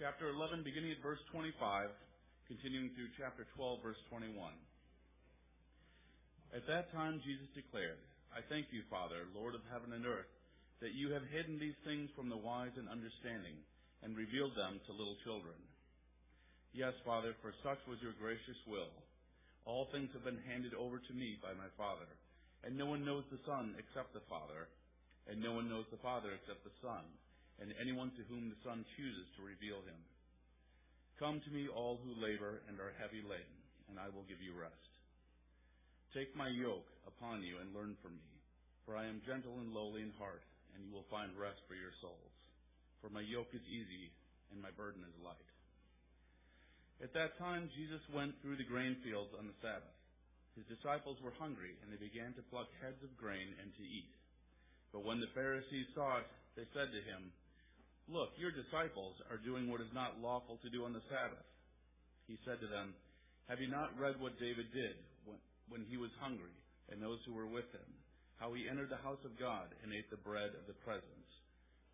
chapter 11, beginning at verse 25, continuing through chapter 12, verse 21. At that time, Jesus declared, I thank you, Father, Lord of heaven and earth, that you have hidden these things from the wise and understanding and revealed them to little children. Yes, Father, for such was your gracious will. All things have been handed over to me by my Father, and no one knows the Son except the Father, and no one knows the Father except the Son and anyone to whom the Son chooses to reveal him. Come to me, all who labor and are heavy laden, and I will give you rest. Take my yoke upon you and learn from me, for I am gentle and lowly in heart, and you will find rest for your souls. For my yoke is easy and my burden is light. At that time, Jesus went through the grain fields on the Sabbath. His disciples were hungry, and they began to pluck heads of grain and to eat. But when the Pharisees saw it, they said to him, Look, your disciples are doing what is not lawful to do on the Sabbath. He said to them, Have you not read what David did when, he was hungry, and those who were with him? How he entered the house of God and ate the bread of the presence.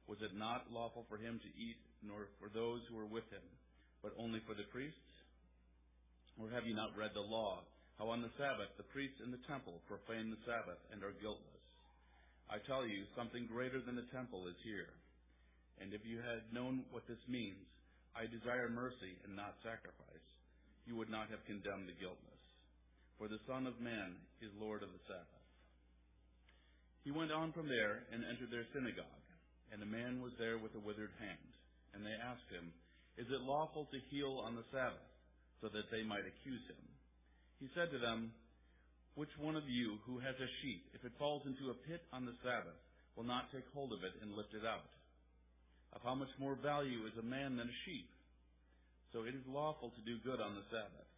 Was it not lawful for him to eat, nor for those who were with him, but only for the priests? Or have you not read the law, how on the Sabbath the priests in the temple profane the Sabbath and are guiltless? I tell you, something greater than the temple is here. And if you had known what this means, I desire mercy and not sacrifice, you would not have condemned the guiltless. For the Son of Man is Lord of the Sabbath. He went on from there and entered their synagogue, and a man was there with a withered hand. And they asked him, Is it lawful to heal on the Sabbath? So that they might accuse him. He said to them, Which one of you who has a sheep, if it falls into a pit on the Sabbath, will not take hold of it and lift it out? Of how much more value is a man than a sheep? So it is lawful to do good on the Sabbath.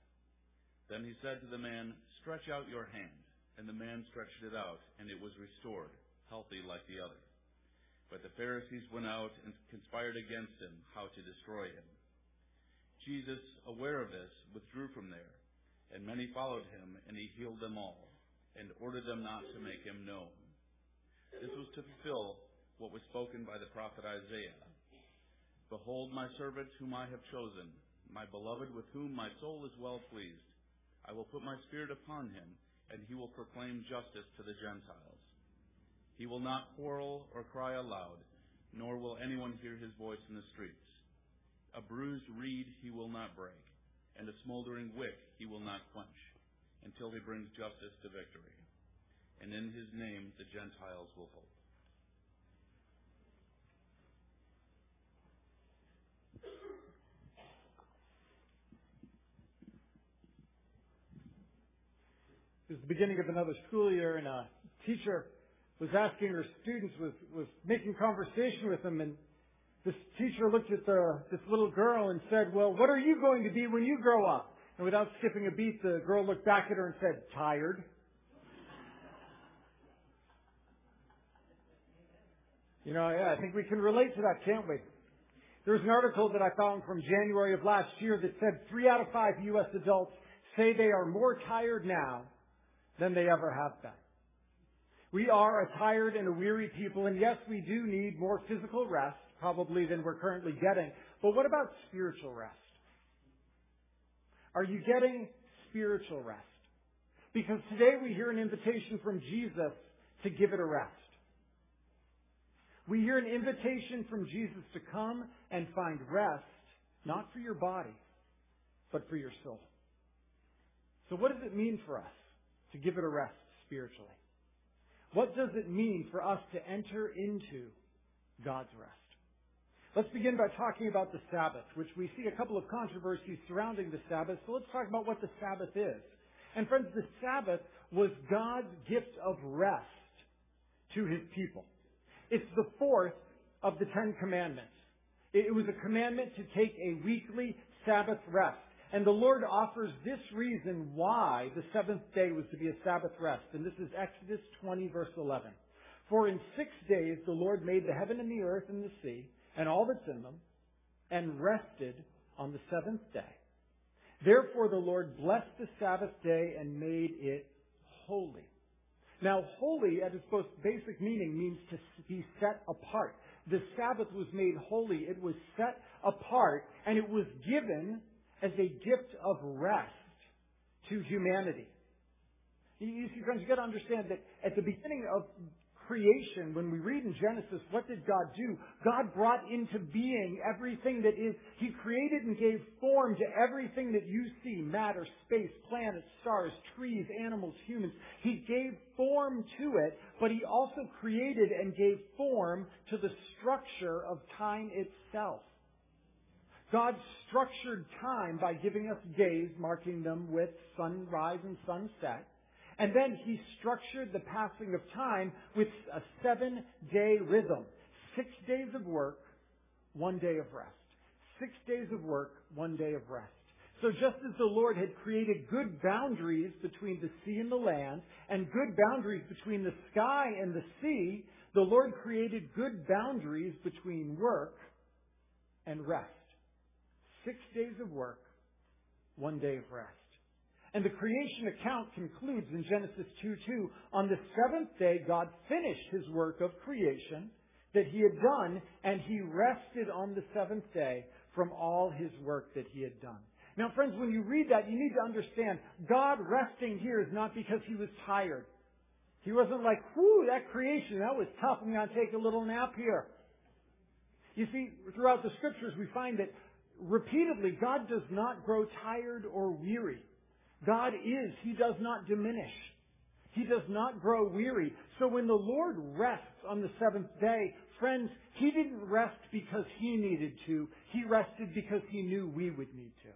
Then he said to the man, Stretch out your hand. And the man stretched it out, and it was restored, healthy like the other. But the Pharisees went out and conspired against him how to destroy him. Jesus, aware of this, withdrew from there, and many followed him, and he healed them all, and ordered them not to make him known. This was to fulfill what was spoken by the prophet Isaiah. Behold my servant whom I have chosen, my beloved with whom my soul is well pleased. I will put my spirit upon him, and he will proclaim justice to the Gentiles. He will not quarrel or cry aloud, nor will anyone hear his voice in the streets. A bruised reed he will not break, and a smoldering wick he will not quench, until he brings justice to victory. And in his name the Gentiles will hope. It was the beginning of another school year, and a teacher was asking her students, was, was making conversation with them, and this teacher looked at the, this little girl and said, well, what are you going to be when you grow up? And without skipping a beat, the girl looked back at her and said, tired. You know, yeah, I think we can relate to that, can't we? There was an article that I found from January of last year that said three out of five U.S. adults say they are more tired now than they ever have been. We are a tired and a weary people, and yes, we do need more physical rest, probably than we're currently getting. But what about spiritual rest? Are you getting spiritual rest? Because today we hear an invitation from Jesus to give it a rest. We hear an invitation from Jesus to come and find rest, not for your body, but for your soul. So what does it mean for us? To give it a rest spiritually. What does it mean for us to enter into God's rest? Let's begin by talking about the Sabbath, which we see a couple of controversies surrounding the Sabbath. So let's talk about what the Sabbath is. And friends, the Sabbath was God's gift of rest to his people. It's the fourth of the Ten Commandments. It was a commandment to take a weekly Sabbath rest. And the Lord offers this reason why the seventh day was to be a Sabbath rest. And this is Exodus 20 verse 11. For in six days the Lord made the heaven and the earth and the sea and all that's in them and rested on the seventh day. Therefore the Lord blessed the Sabbath day and made it holy. Now holy at its most basic meaning means to be set apart. the Sabbath was made holy. It was set apart and it was given as a gift of rest to humanity. You see, friends, you've got to understand that at the beginning of creation, when we read in Genesis, what did God do? God brought into being everything that is, He created and gave form to everything that you see, matter, space, planets, stars, trees, animals, humans. He gave form to it, but He also created and gave form to the structure of time itself. God structured time by giving us days, marking them with sunrise and sunset. And then he structured the passing of time with a seven day rhythm. Six days of work, one day of rest. Six days of work, one day of rest. So just as the Lord had created good boundaries between the sea and the land, and good boundaries between the sky and the sea, the Lord created good boundaries between work and rest. Six days of work, one day of rest. And the creation account concludes in Genesis 2 2. On the seventh day, God finished his work of creation that he had done, and he rested on the seventh day from all his work that he had done. Now, friends, when you read that, you need to understand God resting here is not because he was tired. He wasn't like, whew, that creation, that was tough. I'm going to take a little nap here. You see, throughout the scriptures, we find that repeatedly, God does not grow tired or weary. God is. He does not diminish. He does not grow weary. So when the Lord rests on the seventh day, friends, He didn't rest because He needed to. He rested because He knew we would need to.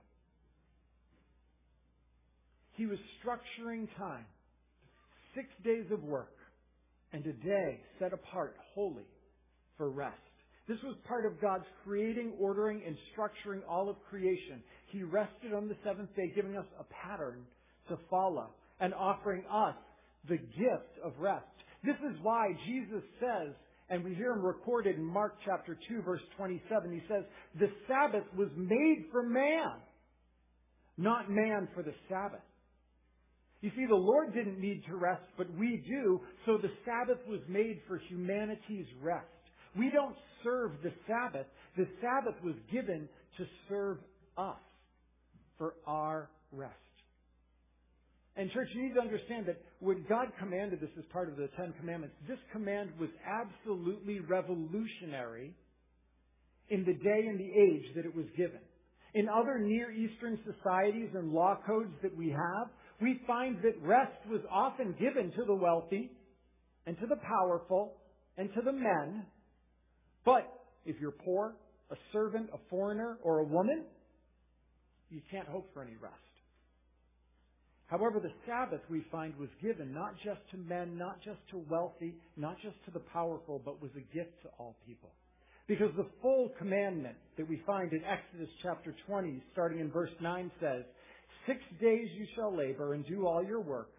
He was structuring time. Six days of work and a day set apart wholly for rest. This was part of God's creating, ordering, and structuring all of creation. He rested on the seventh day, giving us a pattern to follow and offering us the gift of rest. This is why Jesus says, and we hear him recorded in Mark chapter 2 verse 27, he says, the Sabbath was made for man, not man for the Sabbath. You see, the Lord didn't need to rest, but we do, so the Sabbath was made for humanity's rest. We don't serve the Sabbath. The Sabbath was given to serve us for our rest. And church, you need to understand that when God commanded this as part of the Ten Commandments, this command was absolutely revolutionary in the day and the age that it was given. In other Near Eastern societies and law codes that we have, we find that rest was often given to the wealthy and to the powerful and to the men. But if you're poor, a servant, a foreigner, or a woman, you can't hope for any rest. However, the Sabbath we find was given not just to men, not just to wealthy, not just to the powerful, but was a gift to all people. Because the full commandment that we find in Exodus chapter 20, starting in verse 9 says, Six days you shall labor and do all your work,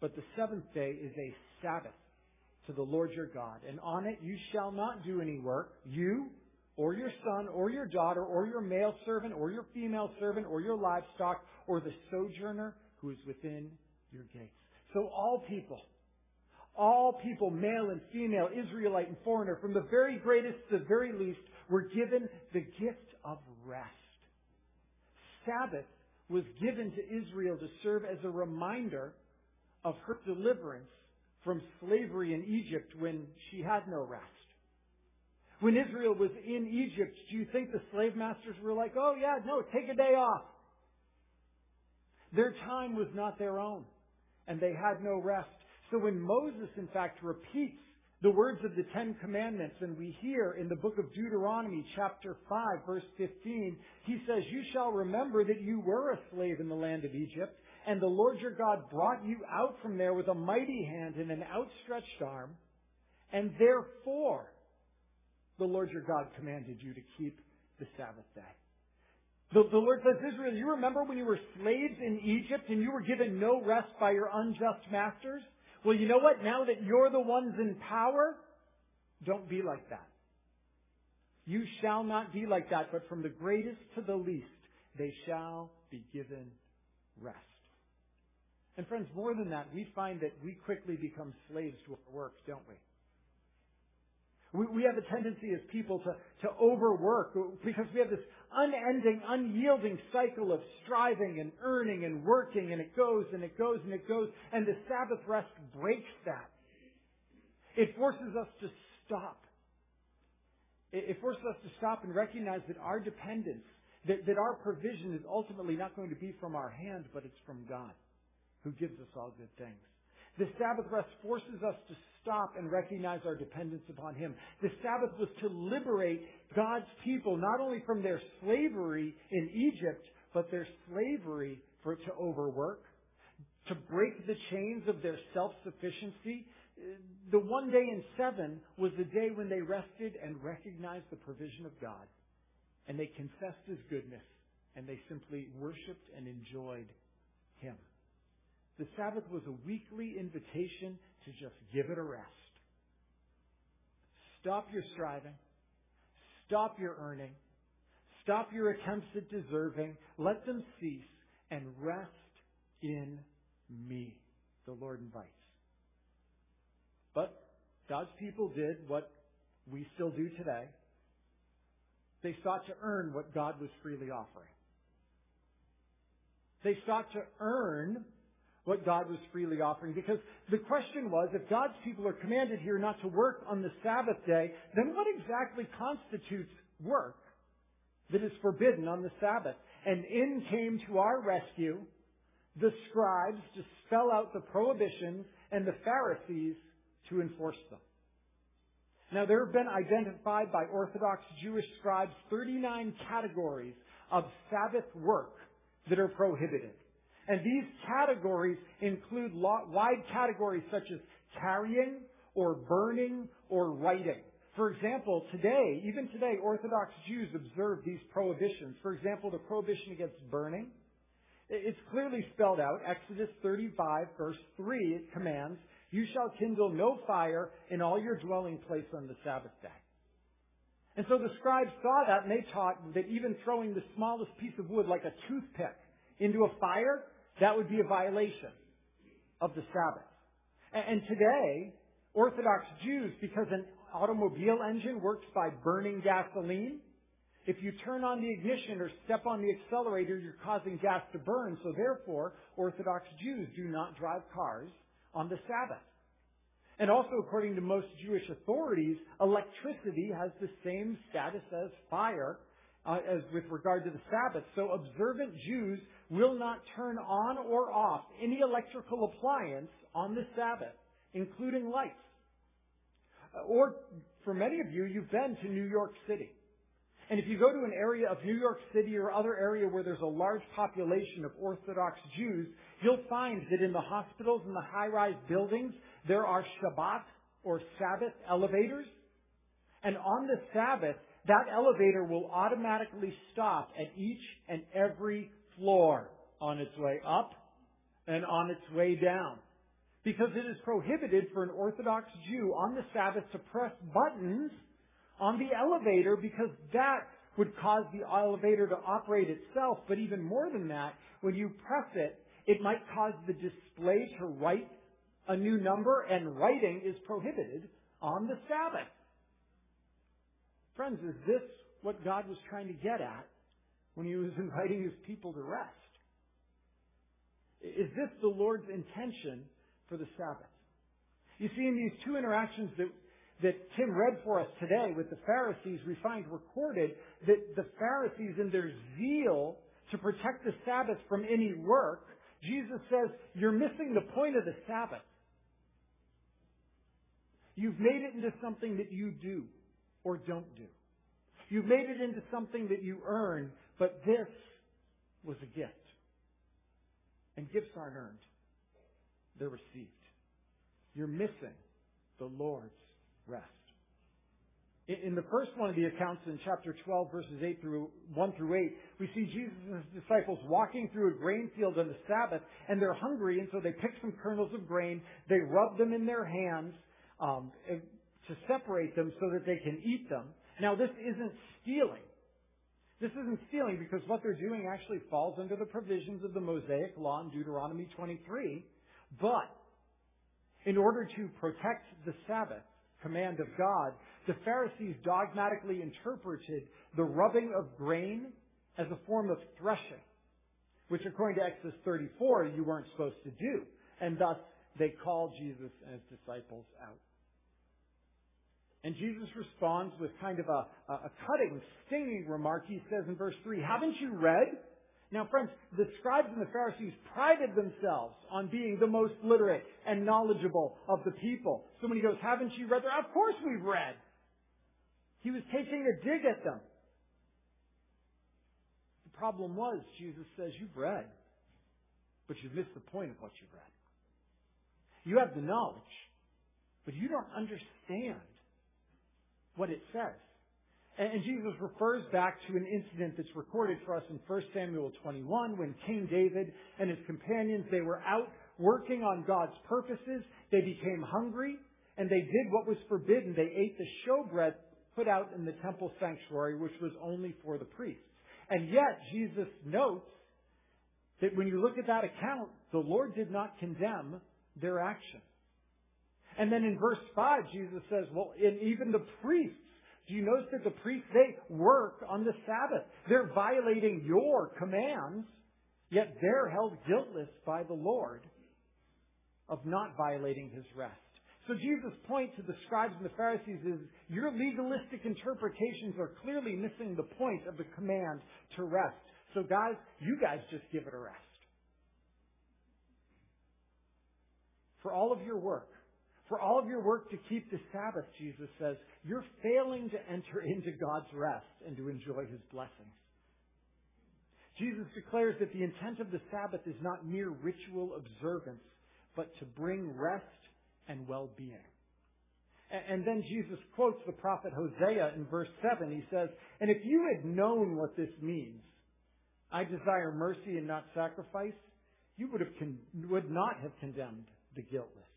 but the seventh day is a Sabbath to the Lord your God, and on it you shall not do any work, you, or your son, or your daughter, or your male servant, or your female servant, or your livestock, or the sojourner who is within your gates. So all people, all people, male and female, Israelite and foreigner, from the very greatest to the very least, were given the gift of rest. Sabbath was given to Israel to serve as a reminder of her deliverance from slavery in Egypt when she had no rest. When Israel was in Egypt, do you think the slave masters were like, oh yeah, no, take a day off? Their time was not their own, and they had no rest. So when Moses, in fact, repeats the words of the Ten Commandments, and we hear in the book of Deuteronomy, chapter 5, verse 15, he says, You shall remember that you were a slave in the land of Egypt, and the Lord your God brought you out from there with a mighty hand and an outstretched arm, and therefore the Lord your God commanded you to keep the Sabbath day. The, the Lord says, Israel, you remember when you were slaves in Egypt and you were given no rest by your unjust masters? Well, you know what? Now that you're the ones in power, don't be like that. You shall not be like that, but from the greatest to the least, they shall be given rest. And friends, more than that, we find that we quickly become slaves to our work, don't we? We, we have a tendency as people to, to overwork because we have this unending, unyielding cycle of striving and earning and working and it goes and it goes and it goes and the Sabbath rest breaks that. It forces us to stop. It, forces us to stop and recognize that our dependence, that, that our provision is ultimately not going to be from our hand, but it's from God who gives us all good things. The Sabbath rest forces us to stop and recognize our dependence upon Him. The Sabbath was to liberate God's people not only from their slavery in Egypt, but their slavery for to overwork, to break the chains of their self-sufficiency. The one day in seven was the day when they rested and recognized the provision of God. And they confessed His goodness and they simply worshiped and enjoyed Him. The Sabbath was a weekly invitation to just give it a rest. Stop your striving. Stop your earning. Stop your attempts at deserving. Let them cease and rest in me, the Lord invites. But God's people did what we still do today. They sought to earn what God was freely offering. They sought to earn what God was freely offering. Because the question was, if God's people are commanded here not to work on the Sabbath day, then what exactly constitutes work that is forbidden on the Sabbath? And in came to our rescue the scribes to spell out the prohibitions and the Pharisees to enforce them. Now there have been identified by Orthodox Jewish scribes 39 categories of Sabbath work that are prohibited. And these categories include wide categories such as carrying or burning or writing. For example, today, even today, Orthodox Jews observe these prohibitions. For example, the prohibition against burning. It's clearly spelled out. Exodus 35 verse 3, it commands, You shall kindle no fire in all your dwelling place on the Sabbath day. And so the scribes saw that and they taught that even throwing the smallest piece of wood like a toothpick into a fire that would be a violation of the Sabbath. And today, Orthodox Jews, because an automobile engine works by burning gasoline, if you turn on the ignition or step on the accelerator, you're causing gas to burn. So therefore, Orthodox Jews do not drive cars on the Sabbath. And also, according to most Jewish authorities, electricity has the same status as fire uh, as with regard to the Sabbath. So observant Jews will not turn on or off any electrical appliance on the Sabbath, including lights. Uh, or for many of you, you've been to New York City. And if you go to an area of New York City or other area where there's a large population of Orthodox Jews, you'll find that in the hospitals and the high-rise buildings, there are Shabbat or Sabbath elevators. And on the Sabbath, that elevator will automatically stop at each and every floor on its way up and on its way down. Because it is prohibited for an Orthodox Jew on the Sabbath to press buttons on the elevator because that would cause the elevator to operate itself. But even more than that, when you press it, it might cause the display to write a new number and writing is prohibited on the Sabbath. Friends, is this what God was trying to get at when he was inviting his people to rest? Is this the Lord's intention for the Sabbath? You see, in these two interactions that, that Tim read for us today with the Pharisees, we find recorded that the Pharisees, in their zeal to protect the Sabbath from any work, Jesus says, You're missing the point of the Sabbath. You've made it into something that you do or don't do. You've made it into something that you earn, but this was a gift. And gifts aren't earned. They're received. You're missing the Lord's rest. In the first one of the accounts in chapter 12 verses 8 through 1 through 8, we see Jesus and his disciples walking through a grain field on the Sabbath and they're hungry and so they pick some kernels of grain, they rub them in their hands um, to separate them so that they can eat them. Now this isn't stealing. This isn't stealing because what they're doing actually falls under the provisions of the Mosaic Law in Deuteronomy 23. But in order to protect the Sabbath command of God, the Pharisees dogmatically interpreted the rubbing of grain as a form of threshing, which according to Exodus 34, you weren't supposed to do. And thus, they called Jesus and his disciples out. And Jesus responds with kind of a, a cutting, stinging remark. He says in verse 3, Haven't you read? Now, friends, the scribes and the Pharisees prided themselves on being the most literate and knowledgeable of the people. So when he goes, Haven't you read? Of course we've read. He was taking a dig at them. The problem was, Jesus says, You've read, but you've missed the point of what you've read. You have the knowledge, but you don't understand what it says. And Jesus refers back to an incident that's recorded for us in 1 Samuel 21 when King David and his companions, they were out working on God's purposes. They became hungry and they did what was forbidden. They ate the showbread put out in the temple sanctuary, which was only for the priests. And yet, Jesus notes that when you look at that account, the Lord did not condemn their action. And then in verse 5, Jesus says, well, and even the priests, do you notice that the priests, they work on the Sabbath? They're violating your commands, yet they're held guiltless by the Lord of not violating his rest. So Jesus' point to the scribes and the Pharisees is, your legalistic interpretations are clearly missing the point of the command to rest. So guys, you guys just give it a rest. For all of your work, for all of your work to keep the Sabbath, Jesus says, you're failing to enter into God's rest and to enjoy His blessings. Jesus declares that the intent of the Sabbath is not mere ritual observance, but to bring rest and well-being. And then Jesus quotes the prophet Hosea in verse 7. He says, And if you had known what this means, I desire mercy and not sacrifice, you would, have con- would not have condemned the guiltless.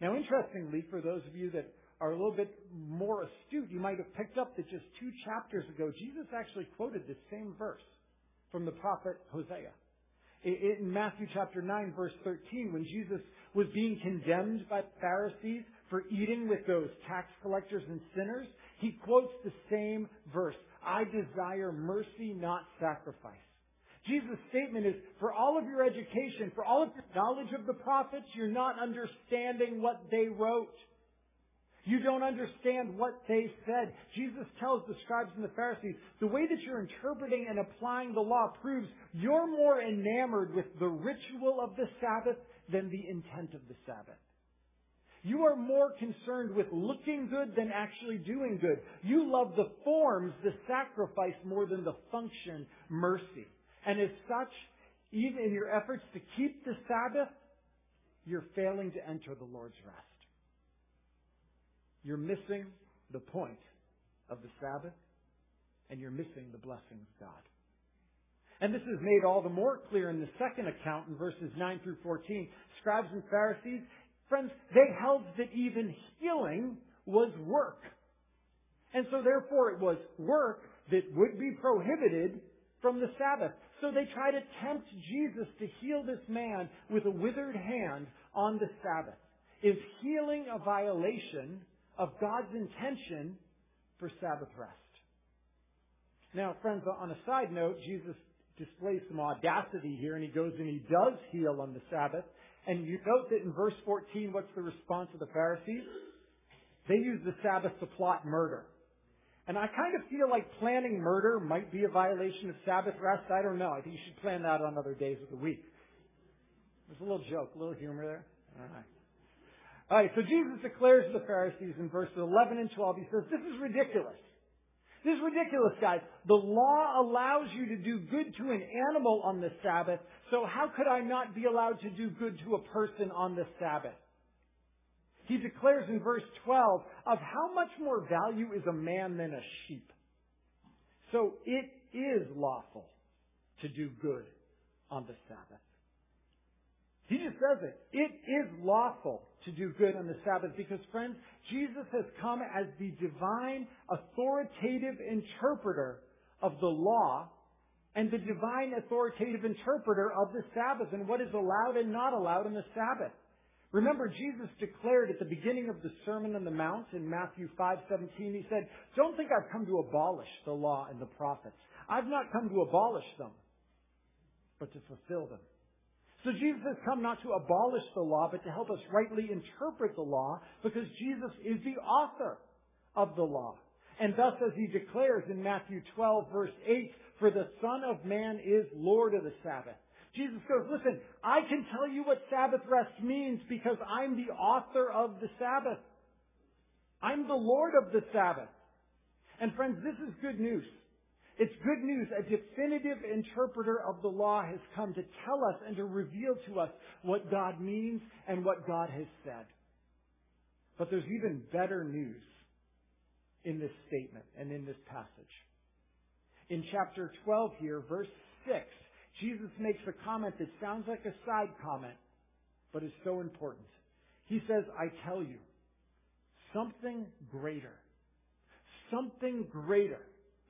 Now, interestingly, for those of you that are a little bit more astute, you might have picked up that just two chapters ago, Jesus actually quoted the same verse from the prophet Hosea. In Matthew chapter 9, verse 13, when Jesus was being condemned by Pharisees for eating with those tax collectors and sinners, he quotes the same verse. I desire mercy, not sacrifice. Jesus' statement is, for all of your education, for all of your knowledge of the prophets, you're not understanding what they wrote. You don't understand what they said. Jesus tells the scribes and the Pharisees, the way that you're interpreting and applying the law proves you're more enamored with the ritual of the Sabbath than the intent of the Sabbath. You are more concerned with looking good than actually doing good. You love the forms, the sacrifice, more than the function, mercy. And as such, even in your efforts to keep the Sabbath, you're failing to enter the Lord's rest. You're missing the point of the Sabbath, and you're missing the blessing of God. And this is made all the more clear in the second account in verses 9 through 14. Scribes and Pharisees, friends, they held that even healing was work. And so therefore it was work that would be prohibited from the Sabbath. So they try to tempt Jesus to heal this man with a withered hand on the Sabbath. Is healing a violation of God's intention for Sabbath rest? Now, friends, on a side note, Jesus displays some audacity here and he goes and he does heal on the Sabbath. And you note that in verse 14, what's the response of the Pharisees? They use the Sabbath to plot murder. And I kind of feel like planning murder might be a violation of Sabbath rest. I don't know. I think you should plan that on other days of the week. There's a little joke, a little humor there. All right. All right, so Jesus declares to the Pharisees in verses 11 and 12, he says, This is ridiculous. This is ridiculous, guys. The law allows you to do good to an animal on the Sabbath, so how could I not be allowed to do good to a person on the Sabbath? He declares in verse 12, of how much more value is a man than a sheep? So it is lawful to do good on the Sabbath. He just says it. It is lawful to do good on the Sabbath because, friends, Jesus has come as the divine, authoritative interpreter of the law and the divine, authoritative interpreter of the Sabbath and what is allowed and not allowed on the Sabbath. Remember, Jesus declared at the beginning of the Sermon on the Mount in Matthew 5:17, he said, "Don't think I've come to abolish the law and the prophets. I've not come to abolish them, but to fulfill them." So Jesus has come not to abolish the law, but to help us rightly interpret the law, because Jesus is the author of the law. And thus, as he declares in Matthew 12, verse 8, for the Son of Man is Lord of the Sabbath. Jesus goes, listen, I can tell you what Sabbath rest means because I'm the author of the Sabbath. I'm the Lord of the Sabbath. And friends, this is good news. It's good news. A definitive interpreter of the law has come to tell us and to reveal to us what God means and what God has said. But there's even better news in this statement and in this passage. In chapter 12 here, verse 6, Jesus makes a comment that sounds like a side comment, but is so important. He says, I tell you, something greater, something greater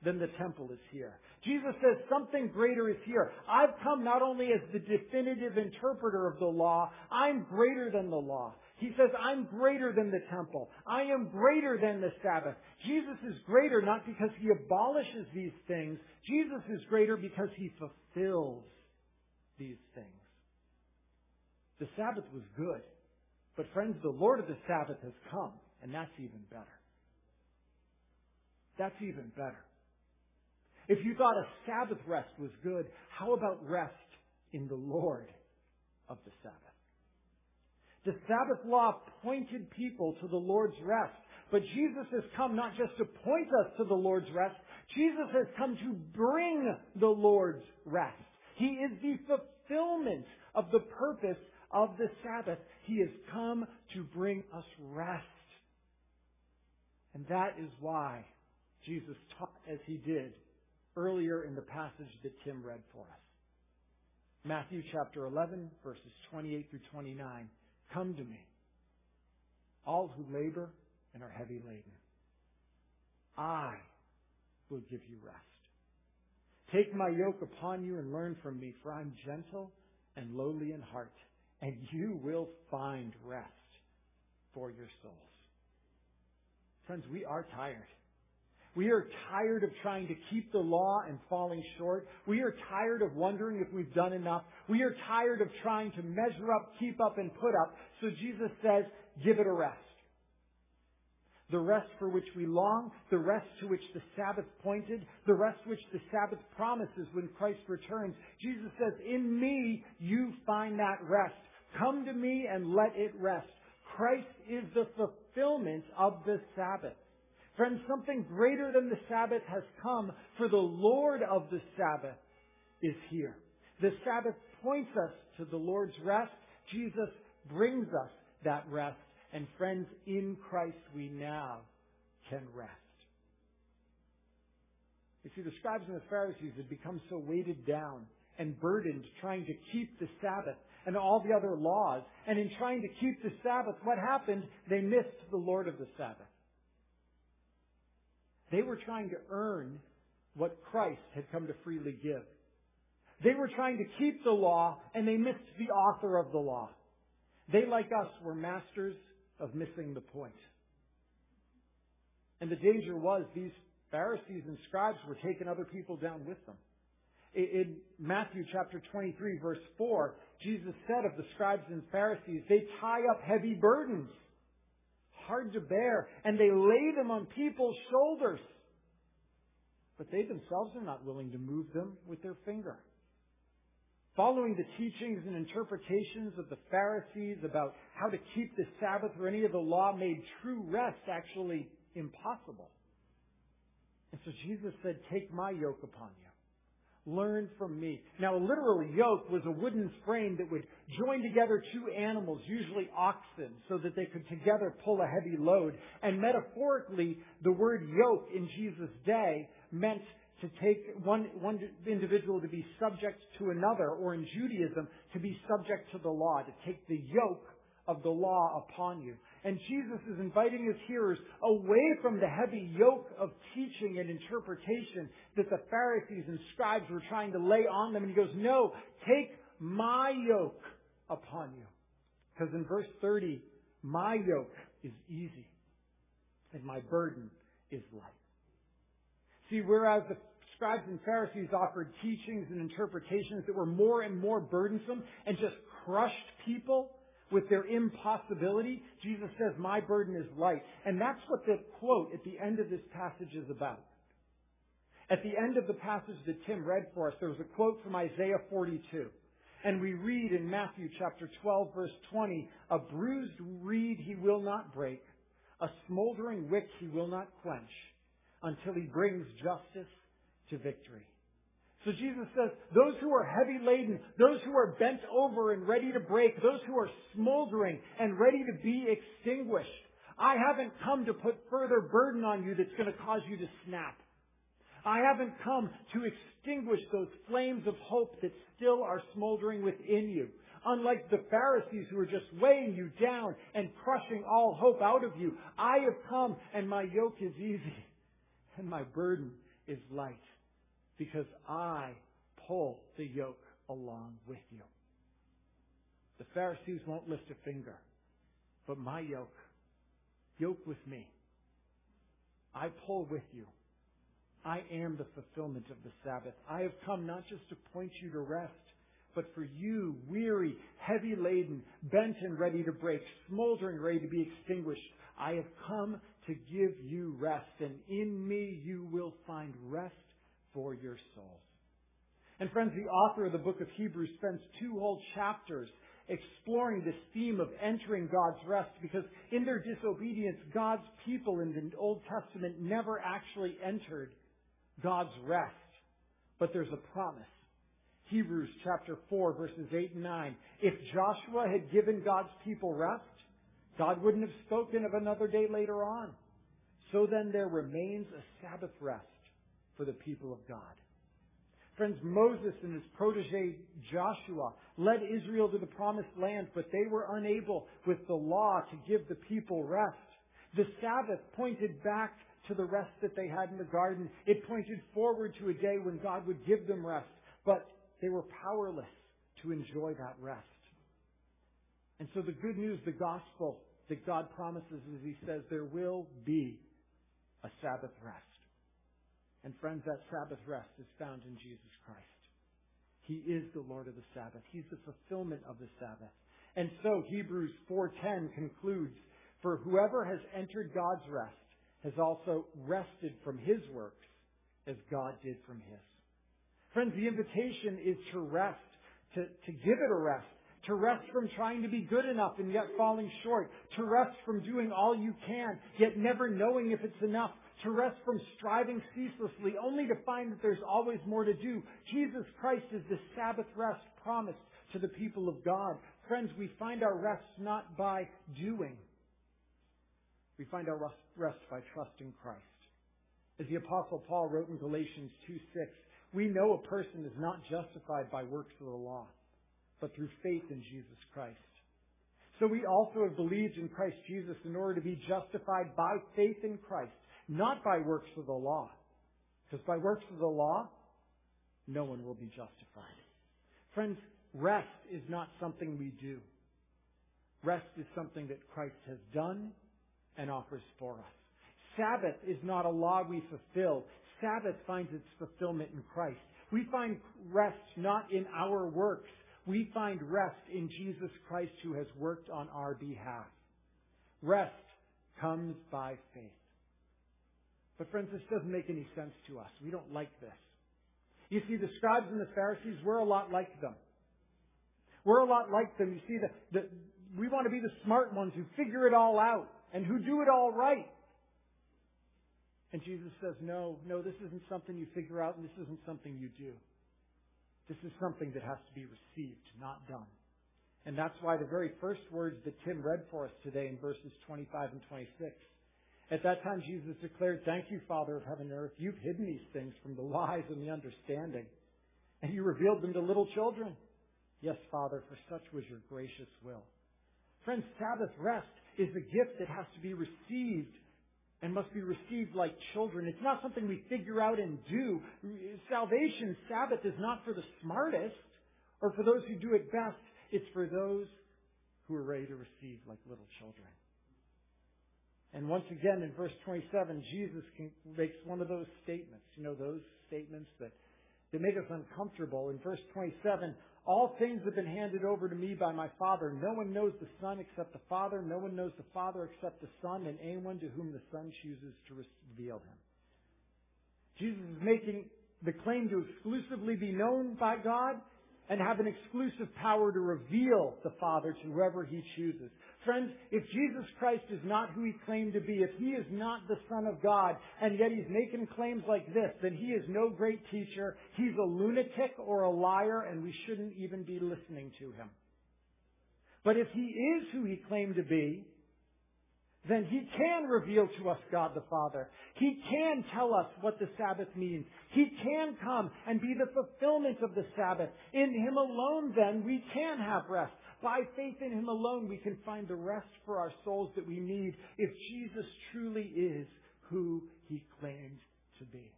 than the temple is here. Jesus says something greater is here. I've come not only as the definitive interpreter of the law, I'm greater than the law. He says, I'm greater than the temple. I am greater than the Sabbath. Jesus is greater not because he abolishes these things. Jesus is greater because he fulfills these things. The Sabbath was good. But friends, the Lord of the Sabbath has come, and that's even better. That's even better. If you thought a Sabbath rest was good, how about rest in the Lord of the Sabbath? The Sabbath law pointed people to the Lord's rest. But Jesus has come not just to point us to the Lord's rest, Jesus has come to bring the Lord's rest. He is the fulfillment of the purpose of the Sabbath. He has come to bring us rest. And that is why Jesus taught as he did earlier in the passage that Tim read for us. Matthew chapter 11, verses 28 through 29. Come to me, all who labor and are heavy laden. I will give you rest. Take my yoke upon you and learn from me, for I'm gentle and lowly in heart, and you will find rest for your souls. Friends, we are tired. We are tired of trying to keep the law and falling short. We are tired of wondering if we've done enough. We are tired of trying to measure up, keep up, and put up. So Jesus says, give it a rest. The rest for which we long, the rest to which the Sabbath pointed, the rest which the Sabbath promises when Christ returns. Jesus says, in me you find that rest. Come to me and let it rest. Christ is the fulfillment of the Sabbath. Friends, something greater than the Sabbath has come, for the Lord of the Sabbath is here. The Sabbath points us to the Lord's rest. Jesus brings us that rest. And friends, in Christ we now can rest. You see, the scribes and the Pharisees had become so weighted down and burdened trying to keep the Sabbath and all the other laws. And in trying to keep the Sabbath, what happened? They missed the Lord of the Sabbath. They were trying to earn what Christ had come to freely give. They were trying to keep the law and they missed the author of the law. They, like us, were masters of missing the point. And the danger was these Pharisees and scribes were taking other people down with them. In Matthew chapter 23 verse 4, Jesus said of the scribes and Pharisees, they tie up heavy burdens hard to bear, and they lay them on people's shoulders. But they themselves are not willing to move them with their finger. Following the teachings and interpretations of the Pharisees about how to keep the Sabbath or any of the law made true rest actually impossible. And so Jesus said, Take my yoke upon you. Learn from me. Now, a literal yoke was a wooden frame that would join together two animals, usually oxen, so that they could together pull a heavy load. And metaphorically, the word yoke in Jesus' day meant to take one, one individual to be subject to another, or in Judaism, to be subject to the law, to take the yoke of the law upon you. And Jesus is inviting his hearers away from the heavy yoke of teaching and interpretation that the Pharisees and scribes were trying to lay on them. And he goes, no, take my yoke upon you. Because in verse 30, my yoke is easy and my burden is light. See, whereas the scribes and Pharisees offered teachings and interpretations that were more and more burdensome and just crushed people with their impossibility, Jesus says, my burden is light. And that's what the quote at the end of this passage is about. At the end of the passage that Tim read for us, there was a quote from Isaiah 42. And we read in Matthew chapter 12 verse 20, a bruised reed he will not break, a smoldering wick he will not quench, until he brings justice to victory. So Jesus says, those who are heavy laden, those who are bent over and ready to break, those who are smoldering and ready to be extinguished, I haven't come to put further burden on you that's going to cause you to snap. I haven't come to extinguish those flames of hope that still are smoldering within you. Unlike the Pharisees who are just weighing you down and crushing all hope out of you, I have come and my yoke is easy and my burden is light because I pull the yoke along with you. The Pharisees won't lift a finger, but my yoke, yoke with me. I pull with you. I am the fulfillment of the Sabbath. I have come not just to point you to rest, but for you, weary, heavy laden, bent and ready to break, smoldering, ready to be extinguished. I have come to give you rest, and in me you will find rest for your souls. And friends, the author of the book of Hebrews spends two whole chapters exploring this theme of entering God's rest because in their disobedience, God's people in the Old Testament never actually entered God's rest. But there's a promise. Hebrews chapter 4 verses 8 and 9. If Joshua had given God's people rest, God wouldn't have spoken of another day later on. So then there remains a Sabbath rest for the people of God. Friends, Moses and his protege Joshua led Israel to the promised land, but they were unable with the law to give the people rest. The Sabbath pointed back to the rest that they had in the garden. It pointed forward to a day when God would give them rest, but they were powerless to enjoy that rest. And so the good news, the gospel that God promises is He says there will be a Sabbath rest. And friends, that Sabbath rest is found in Jesus Christ. He is the Lord of the Sabbath. He's the fulfillment of the Sabbath. And so Hebrews 4:10 concludes, "For whoever has entered God's rest has also rested from his works as God did from his." Friends, the invitation is to rest, to, to give it a rest, to rest from trying to be good enough and yet falling short, to rest from doing all you can, yet never knowing if it's enough, to rest from striving ceaselessly, only to find that there's always more to do. Jesus Christ is the Sabbath rest promised to the people of God. Friends, we find our rest not by doing. We find our rest by trusting Christ. As the apostle Paul wrote in Galatians 2 6, we know a person is not justified by works of the law, but through faith in Jesus Christ. So we also have believed in Christ Jesus in order to be justified by faith in Christ not by works of the law. Because by works of the law, no one will be justified. Friends, rest is not something we do. Rest is something that Christ has done and offers for us. Sabbath is not a law we fulfill. Sabbath finds its fulfillment in Christ. We find rest not in our works. We find rest in Jesus Christ who has worked on our behalf. Rest comes by faith. But friends, this doesn't make any sense to us. We don't like this. You see, the scribes and the Pharisees, we're a lot like them. We're a lot like them. You see, the, the, we want to be the smart ones who figure it all out and who do it all right. And Jesus says, no, no, this isn't something you figure out and this isn't something you do. This is something that has to be received, not done. And that's why the very first words that Tim read for us today in verses 25 and 26 at that time, Jesus declared, Thank you, Father of heaven and earth. You've hidden these things from the wise and the understanding, and you revealed them to little children. Yes, Father, for such was your gracious will. Friends, Sabbath rest is a gift that has to be received and must be received like children. It's not something we figure out and do. Salvation, Sabbath, is not for the smartest or for those who do it best. It's for those who are ready to receive like little children. And once again, in verse 27, Jesus makes one of those statements. You know, those statements that, that make us uncomfortable. In verse 27, all things have been handed over to me by my Father. No one knows the Son except the Father. No one knows the Father except the Son, and anyone to whom the Son chooses to reveal him. Jesus is making the claim to exclusively be known by God and have an exclusive power to reveal the Father to whoever He chooses. Friends, if Jesus Christ is not who He claimed to be, if He is not the Son of God, and yet He's making claims like this, then He is no great teacher. He's a lunatic or a liar, and we shouldn't even be listening to Him. But if He is who He claimed to be, then He can reveal to us God the Father. He can tell us what the Sabbath means. He can come and be the fulfillment of the Sabbath. In Him alone, then, we can have rest. By faith in Him alone, we can find the rest for our souls that we need if Jesus truly is who He claimed to be.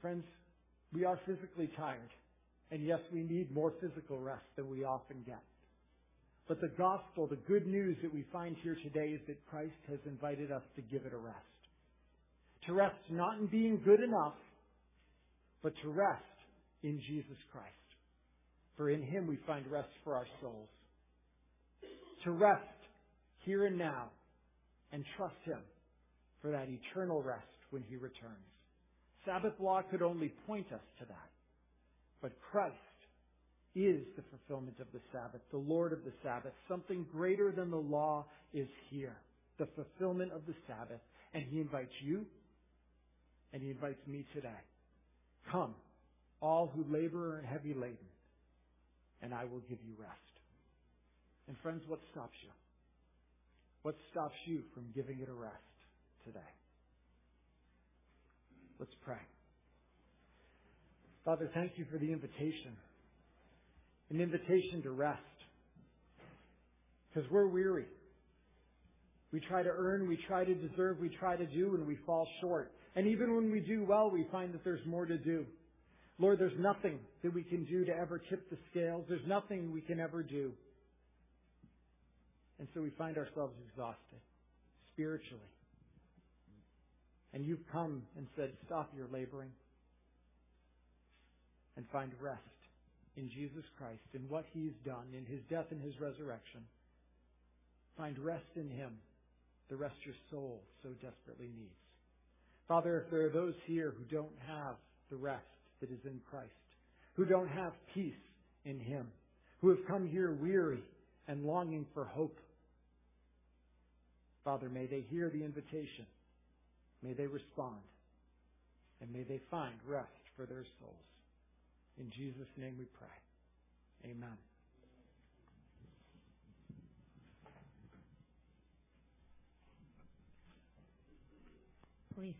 Friends, we are physically tired. And yes, we need more physical rest than we often get. But the gospel, the good news that we find here today is that Christ has invited us to give it a rest. To rest not in being good enough, but to rest in Jesus Christ. For in Him we find rest for our souls. To rest here and now and trust Him for that eternal rest when He returns. Sabbath law could only point us to that. But Christ is the fulfillment of the Sabbath, the Lord of the Sabbath. Something greater than the law is here. The fulfillment of the Sabbath. And He invites you and He invites me today. Come, all who labor and heavy laden, and I will give you rest. And friends, what stops you? What stops you from giving it a rest today? Let's pray. Father, thank you for the invitation an invitation to rest. Because we're weary. We try to earn, we try to deserve, we try to do, and we fall short. And even when we do well, we find that there's more to do. Lord, there's nothing that we can do to ever tip the scales. There's nothing we can ever do. And so we find ourselves exhausted spiritually. And you've come and said, stop your laboring and find rest in Jesus Christ and what He's done in His death and His resurrection. Find rest in Him, the rest your soul so desperately needs. Father, if there are those here who don't have the rest that is in Christ, who don't have peace in Him, who have come here weary and longing for hope, Father, may they hear the invitation. May they respond. And may they find rest for their souls. In Jesus' name we pray. Amen. Please